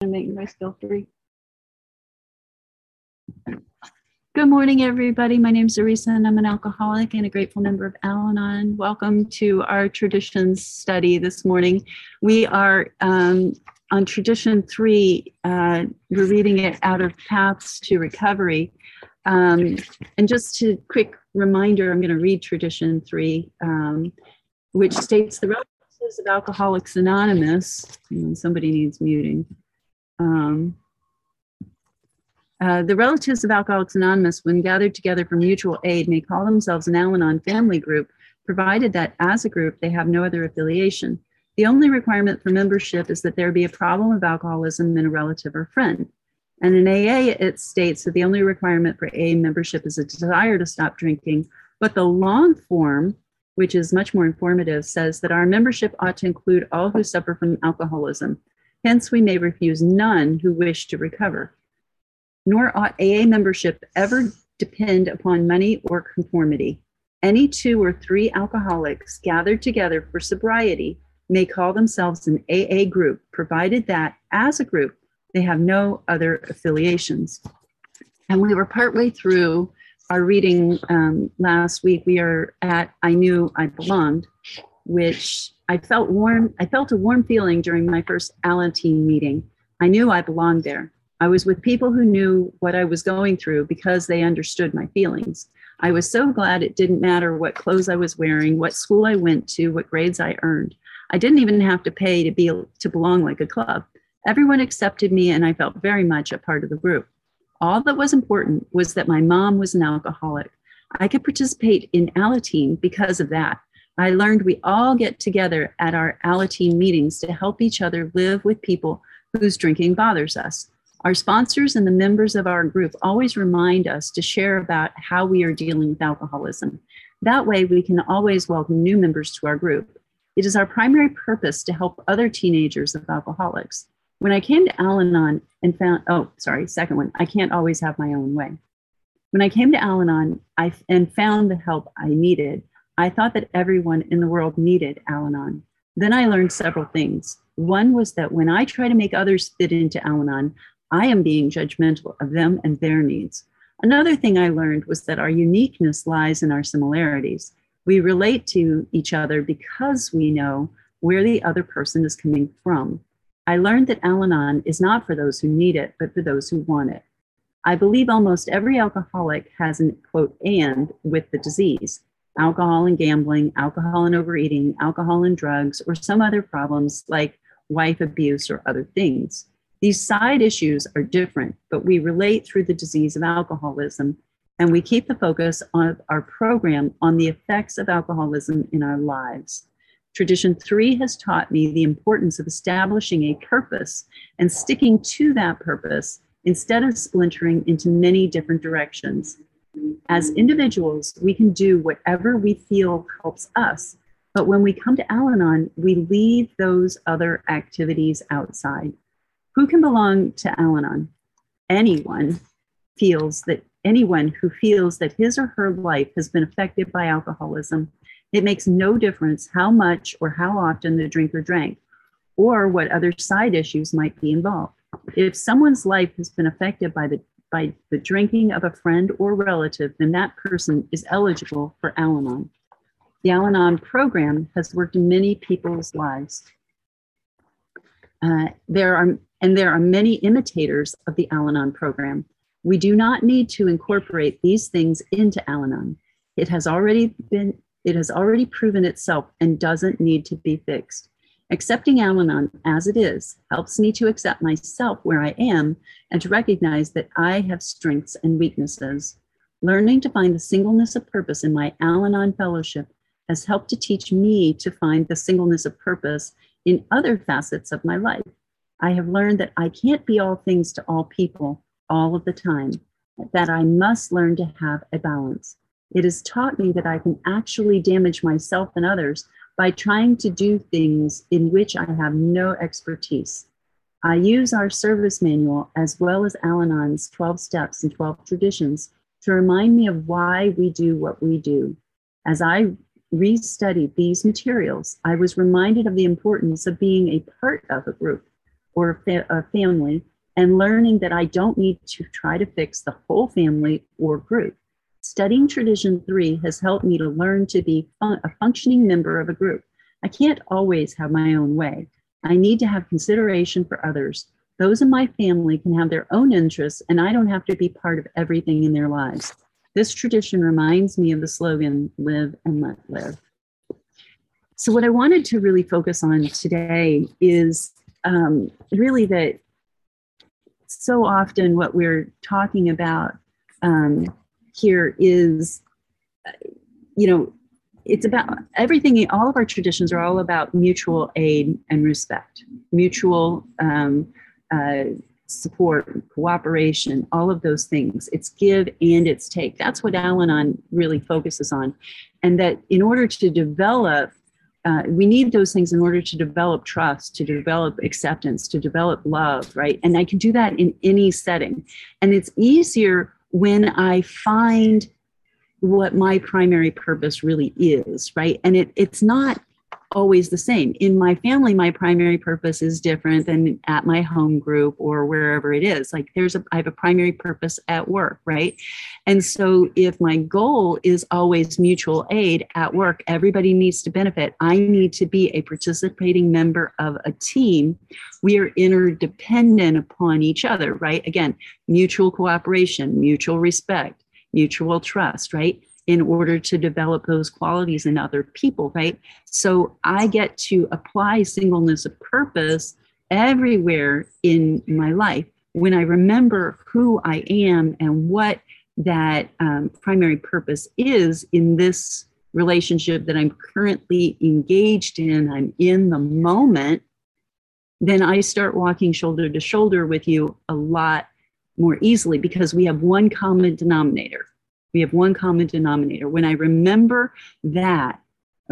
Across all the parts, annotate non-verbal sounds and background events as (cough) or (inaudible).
and make my skill free. Good morning, everybody. My name is Arisa, and I'm an alcoholic and a grateful member of Al Anon. Welcome to our traditions study this morning. We are um, on tradition three. Uh, we're reading it out of Paths to Recovery. Um, and just a quick reminder, I'm going to read tradition three, um, which states the relatives of Alcoholics Anonymous. somebody needs muting. Um, uh, the relatives of Alcoholics Anonymous, when gathered together for mutual aid, may call themselves an Al Anon family group, provided that as a group they have no other affiliation. The only requirement for membership is that there be a problem of alcoholism in a relative or friend. And in AA, it states that the only requirement for AA membership is a desire to stop drinking. But the long form, which is much more informative, says that our membership ought to include all who suffer from alcoholism. Hence, we may refuse none who wish to recover nor ought AA membership ever depend upon money or conformity. Any two or three alcoholics gathered together for sobriety may call themselves an AA group, provided that, as a group, they have no other affiliations. And we were partway through our reading um, last week. We are at I Knew I Belonged, which I felt warm. I felt a warm feeling during my first Alateen meeting. I knew I belonged there. I was with people who knew what I was going through because they understood my feelings. I was so glad it didn't matter what clothes I was wearing, what school I went to, what grades I earned. I didn't even have to pay to be to belong like a club. Everyone accepted me and I felt very much a part of the group. All that was important was that my mom was an alcoholic. I could participate in Alateen because of that. I learned we all get together at our Alateen meetings to help each other live with people whose drinking bothers us. Our sponsors and the members of our group always remind us to share about how we are dealing with alcoholism. That way, we can always welcome new members to our group. It is our primary purpose to help other teenagers of alcoholics. When I came to Al Anon and found, oh, sorry, second one, I can't always have my own way. When I came to Al Anon I, and found the help I needed, I thought that everyone in the world needed Al Anon. Then I learned several things. One was that when I try to make others fit into Al Anon, I am being judgmental of them and their needs. Another thing I learned was that our uniqueness lies in our similarities. We relate to each other because we know where the other person is coming from. I learned that Al Anon is not for those who need it, but for those who want it. I believe almost every alcoholic has an quote, and with the disease alcohol and gambling, alcohol and overeating, alcohol and drugs, or some other problems like wife abuse or other things. These side issues are different, but we relate through the disease of alcoholism, and we keep the focus of our program on the effects of alcoholism in our lives. Tradition three has taught me the importance of establishing a purpose and sticking to that purpose instead of splintering into many different directions. As individuals, we can do whatever we feel helps us, but when we come to Al Anon, we leave those other activities outside. Who can belong to Al Anon? Anyone feels that anyone who feels that his or her life has been affected by alcoholism. It makes no difference how much or how often the drinker drank or what other side issues might be involved. If someone's life has been affected by the by the drinking of a friend or relative, then that person is eligible for Al Anon. The Al Anon program has worked in many people's lives. Uh, there are and there are many imitators of the Al Anon program. We do not need to incorporate these things into Al Anon. It has already been it has already proven itself and doesn't need to be fixed. Accepting Al Anon as it is helps me to accept myself where I am and to recognize that I have strengths and weaknesses. Learning to find the singleness of purpose in my Al Anon fellowship has helped to teach me to find the singleness of purpose in other facets of my life. I have learned that I can't be all things to all people all of the time, that I must learn to have a balance. It has taught me that I can actually damage myself and others by trying to do things in which I have no expertise. I use our service manual as well as Al Anon's 12 steps and 12 traditions to remind me of why we do what we do. As I restudied these materials, I was reminded of the importance of being a part of a group or a family and learning that I don't need to try to fix the whole family or group. Studying tradition three has helped me to learn to be fun- a functioning member of a group. I can't always have my own way. I need to have consideration for others. Those in my family can have their own interests, and I don't have to be part of everything in their lives. This tradition reminds me of the slogan live and let live. So, what I wanted to really focus on today is um, really that so often what we're talking about um, here is, you know, it's about everything, all of our traditions are all about mutual aid and respect, mutual um, uh, support, cooperation, all of those things. It's give and it's take. That's what Al Anon really focuses on. And that in order to develop, uh, we need those things in order to develop trust, to develop acceptance, to develop love, right? And I can do that in any setting. And it's easier when I find what my primary purpose really is, right? And it, it's not always the same. In my family, my primary purpose is different than at my home group or wherever it is. Like there's a I have a primary purpose at work, right? And so if my goal is always mutual aid at work, everybody needs to benefit. I need to be a participating member of a team. We are interdependent upon each other, right? Again, mutual cooperation, mutual respect, mutual trust, right? In order to develop those qualities in other people, right? So I get to apply singleness of purpose everywhere in my life when I remember who I am and what that um, primary purpose is in this relationship that I'm currently engaged in, I'm in the moment, then I start walking shoulder to shoulder with you a lot more easily because we have one common denominator. We have one common denominator. When I remember that,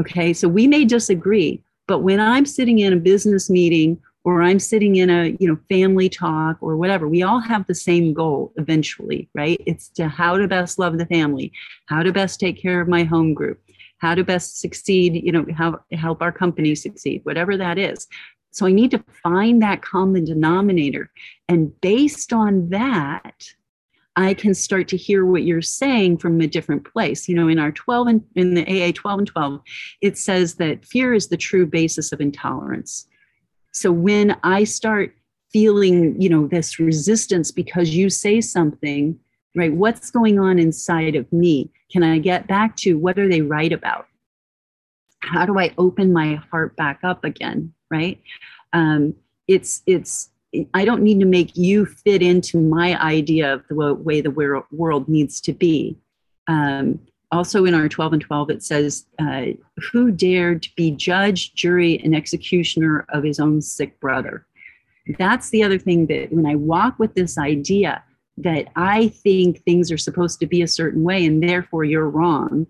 okay, so we may disagree, but when I'm sitting in a business meeting or I'm sitting in a, you know, family talk or whatever, we all have the same goal eventually, right? It's to how to best love the family, how to best take care of my home group, how to best succeed, you know, how help our company succeed, whatever that is. So I need to find that common denominator. And based on that, I can start to hear what you're saying from a different place. You know, in our 12 and in the AA 12 and 12, it says that fear is the true basis of intolerance. So when I start feeling, you know, this resistance because you say something, right? What's going on inside of me? Can I get back to what are they right about? How do I open my heart back up again? Right? Um, it's it's I don't need to make you fit into my idea of the way the world needs to be. Um, also, in our 12 and 12, it says, uh, Who dared to be judge, jury, and executioner of his own sick brother? That's the other thing that when I walk with this idea that I think things are supposed to be a certain way and therefore you're wrong,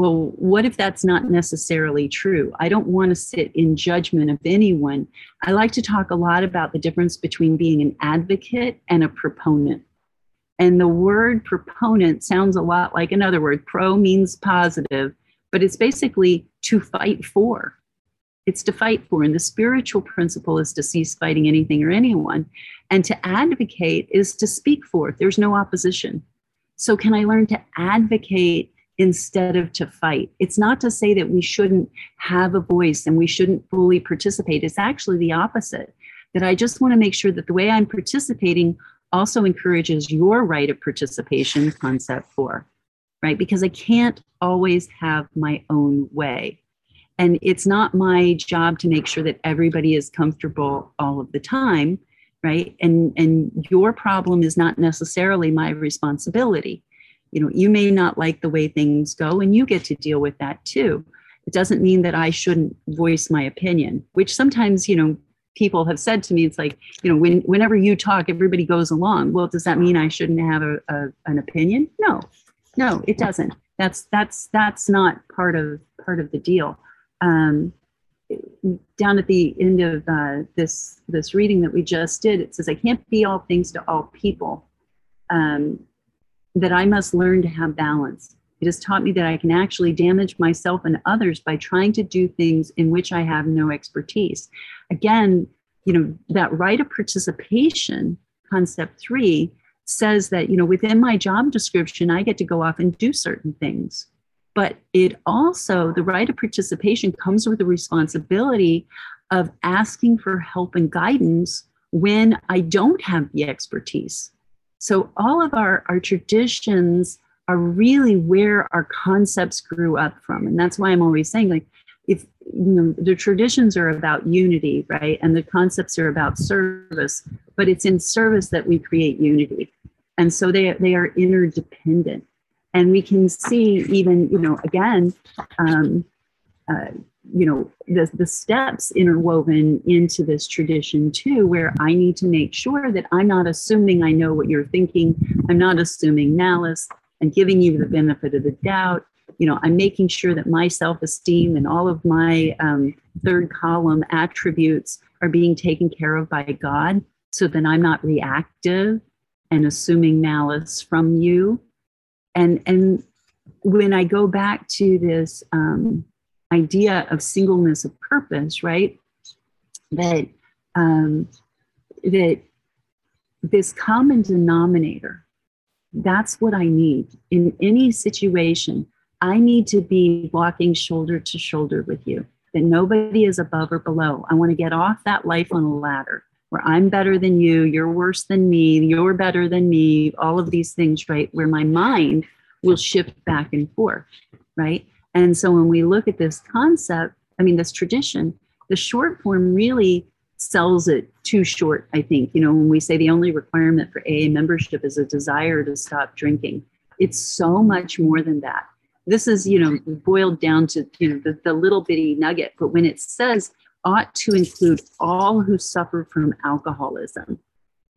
well, what if that's not necessarily true? I don't want to sit in judgment of anyone. I like to talk a lot about the difference between being an advocate and a proponent. And the word proponent sounds a lot like another word. Pro means positive, but it's basically to fight for. It's to fight for. And the spiritual principle is to cease fighting anything or anyone. And to advocate is to speak for. There's no opposition. So, can I learn to advocate instead of to fight. It's not to say that we shouldn't have a voice and we shouldn't fully participate. It's actually the opposite. That I just want to make sure that the way I'm participating also encourages your right of participation, concept four, right? Because I can't always have my own way. And it's not my job to make sure that everybody is comfortable all of the time, right? And, and your problem is not necessarily my responsibility you know you may not like the way things go and you get to deal with that too. It doesn't mean that i shouldn't voice my opinion which sometimes you know people have said to me it's like you know when whenever you talk everybody goes along. Well does that mean i shouldn't have a, a an opinion? No no it doesn't. That's that's that's not part of part of the deal. Um, down at the end of uh, this this reading that we just did it says i can't be all things to all people. Um, that I must learn to have balance. It has taught me that I can actually damage myself and others by trying to do things in which I have no expertise. Again, you know, that right of participation, concept three, says that, you know, within my job description, I get to go off and do certain things. But it also, the right of participation comes with the responsibility of asking for help and guidance when I don't have the expertise. So all of our, our traditions are really where our concepts grew up from. And that's why I'm always saying, like, if you know the traditions are about unity, right? And the concepts are about service, but it's in service that we create unity. And so they, they are interdependent. And we can see even, you know, again, um, uh, you know the, the steps interwoven into this tradition too where i need to make sure that i'm not assuming i know what you're thinking. I'm not assuming malice. And giving you the benefit of the doubt. You know i'm making sure that my self-esteem and all of my um, third column attributes are being taken care of by god so that i'm not reactive and assuming malice from you. And and when i go back to this um, idea of singleness of purpose, right? That um, that this common denominator, that's what I need in any situation. I need to be walking shoulder to shoulder with you. That nobody is above or below. I want to get off that life on a ladder where I'm better than you, you're worse than me, you're better than me, all of these things, right? Where my mind will shift back and forth, right? And so when we look at this concept, I mean, this tradition, the short form really sells it too short, I think. You know, when we say the only requirement for AA membership is a desire to stop drinking, it's so much more than that. This is, you know, boiled down to, you know, the, the little bitty nugget. But when it says ought to include all who suffer from alcoholism,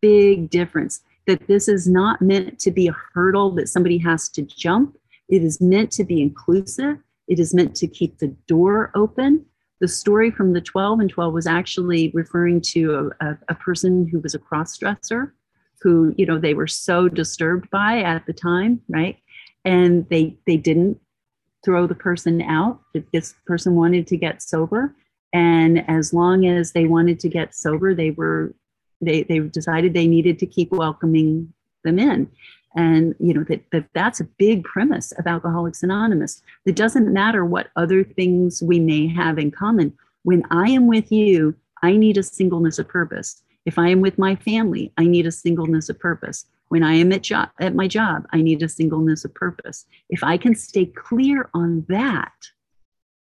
big difference that this is not meant to be a hurdle that somebody has to jump it is meant to be inclusive. It is meant to keep the door open. The story from the 12 and 12 was actually referring to a, a, a person who was a cross dresser who, you know, they were so disturbed by at the time, right? And they they didn't throw the person out. This person wanted to get sober. And as long as they wanted to get sober, they were they they decided they needed to keep welcoming them in and you know that, that that's a big premise of alcoholics anonymous. It doesn't matter what other things we may have in common. When i am with you i need a singleness of purpose. If i am with my family i need a singleness of purpose. When i am at job at my job i need a singleness of purpose. If i can stay clear on that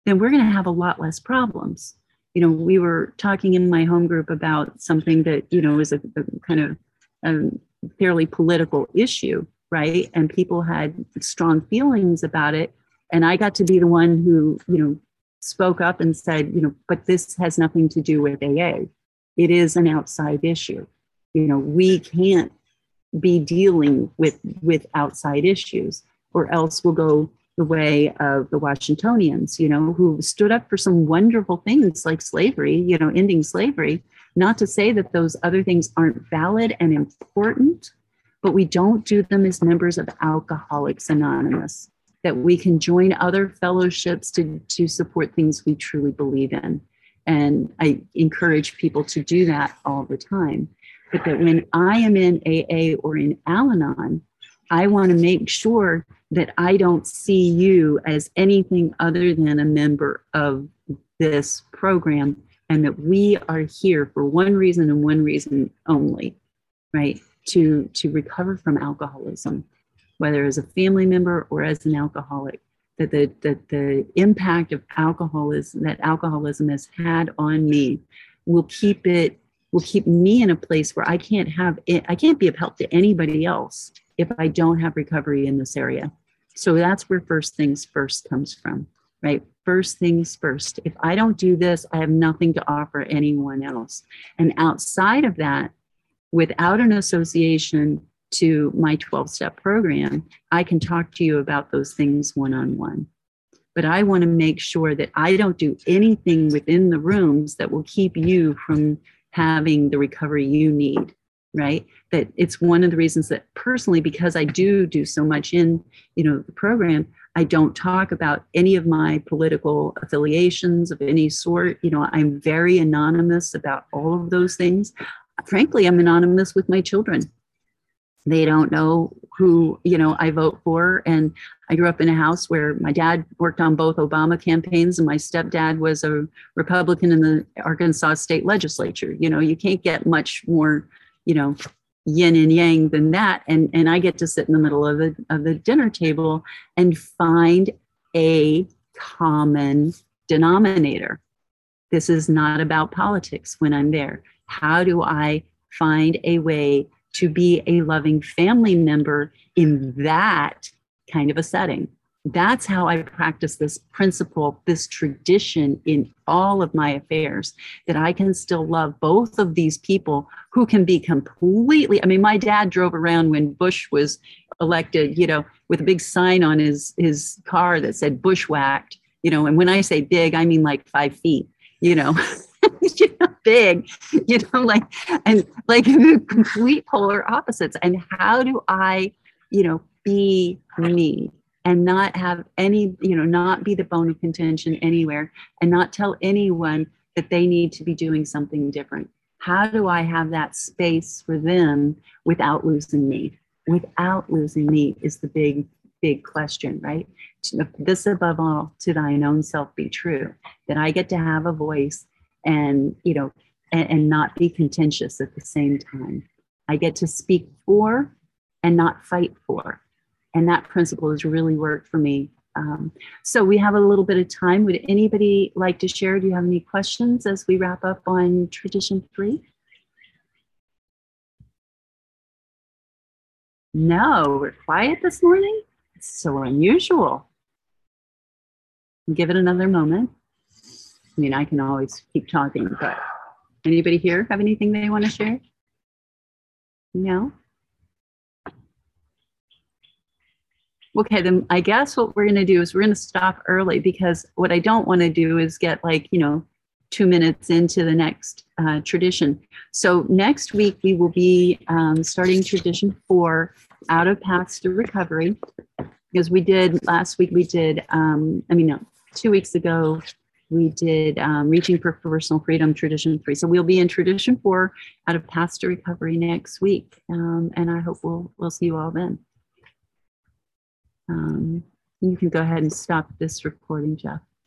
then we're going to have a lot less problems. You know we were talking in my home group about something that you know is a, a kind of um, fairly political issue, right? And people had strong feelings about it. And I got to be the one who, you know, spoke up and said, you know, but this has nothing to do with AA. It is an outside issue. You know, we can't be dealing with with outside issues, or else we'll go the way of the Washingtonians, you know, who stood up for some wonderful things like slavery, you know, ending slavery, not to say that those other things aren't valid and important, but we don't do them as members of Alcoholics Anonymous, that we can join other fellowships to, to support things we truly believe in. And I encourage people to do that all the time. But that when I am in AA or in Al Anon, I want to make sure that I don't see you as anything other than a member of this program and that we are here for one reason and one reason only right to to recover from alcoholism whether as a family member or as an alcoholic that the that the impact of alcoholism that alcoholism has had on me will keep it will keep me in a place where I can't have it, I can't be of help to anybody else if I don't have recovery in this area. So that's where first things first comes from right? First things first. If I don't do this, I have nothing to offer anyone else. And outside of that, without an association to my 12 step program, I can talk to you about those things one on one. But I want to make sure that I don't do anything within the rooms that will keep you from having the recovery you need. Right? That it's one of the reasons that personally because i do do so much in you know the program i don't talk about any of my political affiliations of any sort. You know i'm very anonymous about all of those things. Frankly i'm anonymous with my children. They don't know who you know i vote for. And i grew up in a house where my dad worked on both obama campaigns and my stepdad was a republican in the arkansas state legislature. You know you can't get much more you know yin and yang than that. And and i get to sit in the middle of the of the dinner table and find a common denominator. This is not about politics when i'm there. How do i find a way to be a loving family member in that kind of a setting. That's how I practice this principle, this tradition in all of my affairs, that I can still love both of these people who can be completely. I mean, my dad drove around when Bush was elected, you know, with a big sign on his his car that said bushwhacked, you know, and when I say big, I mean like five feet, you know. (laughs) you know, big, you know, like, and like (laughs) complete polar opposites. And how do I, you know, be me and not have any, you know, not be the bone of contention anywhere and not tell anyone that they need to be doing something different? How do I have that space for them without losing me? Without losing me is the big, big question, right? This above all, to thine own self be true, that I get to have a voice and you know and, and not be contentious at the same time i get to speak for and not fight for and that principle has really worked for me. Um, so we have a little bit of time. Would anybody like to share? Do you have any questions as we wrap up on tradition three? No we're quiet this morning. It's so unusual. Give it another moment. I mean, I can always keep talking, but anybody here have anything they want to share? No? Okay, then I guess what we're going to do is we're going to stop early because what I don't want to do is get like, you know, two minutes into the next uh, tradition. So next week we will be um, starting tradition four out of paths to recovery because we did last week we did um, I mean no two weeks ago we did um, Reaching for Personal Freedom Tradition 3. So we'll be in Tradition 4 out of Paths to Recovery next week. Um, and I hope we'll, we'll see you all then. Um, you can go ahead and stop this recording, Jeff.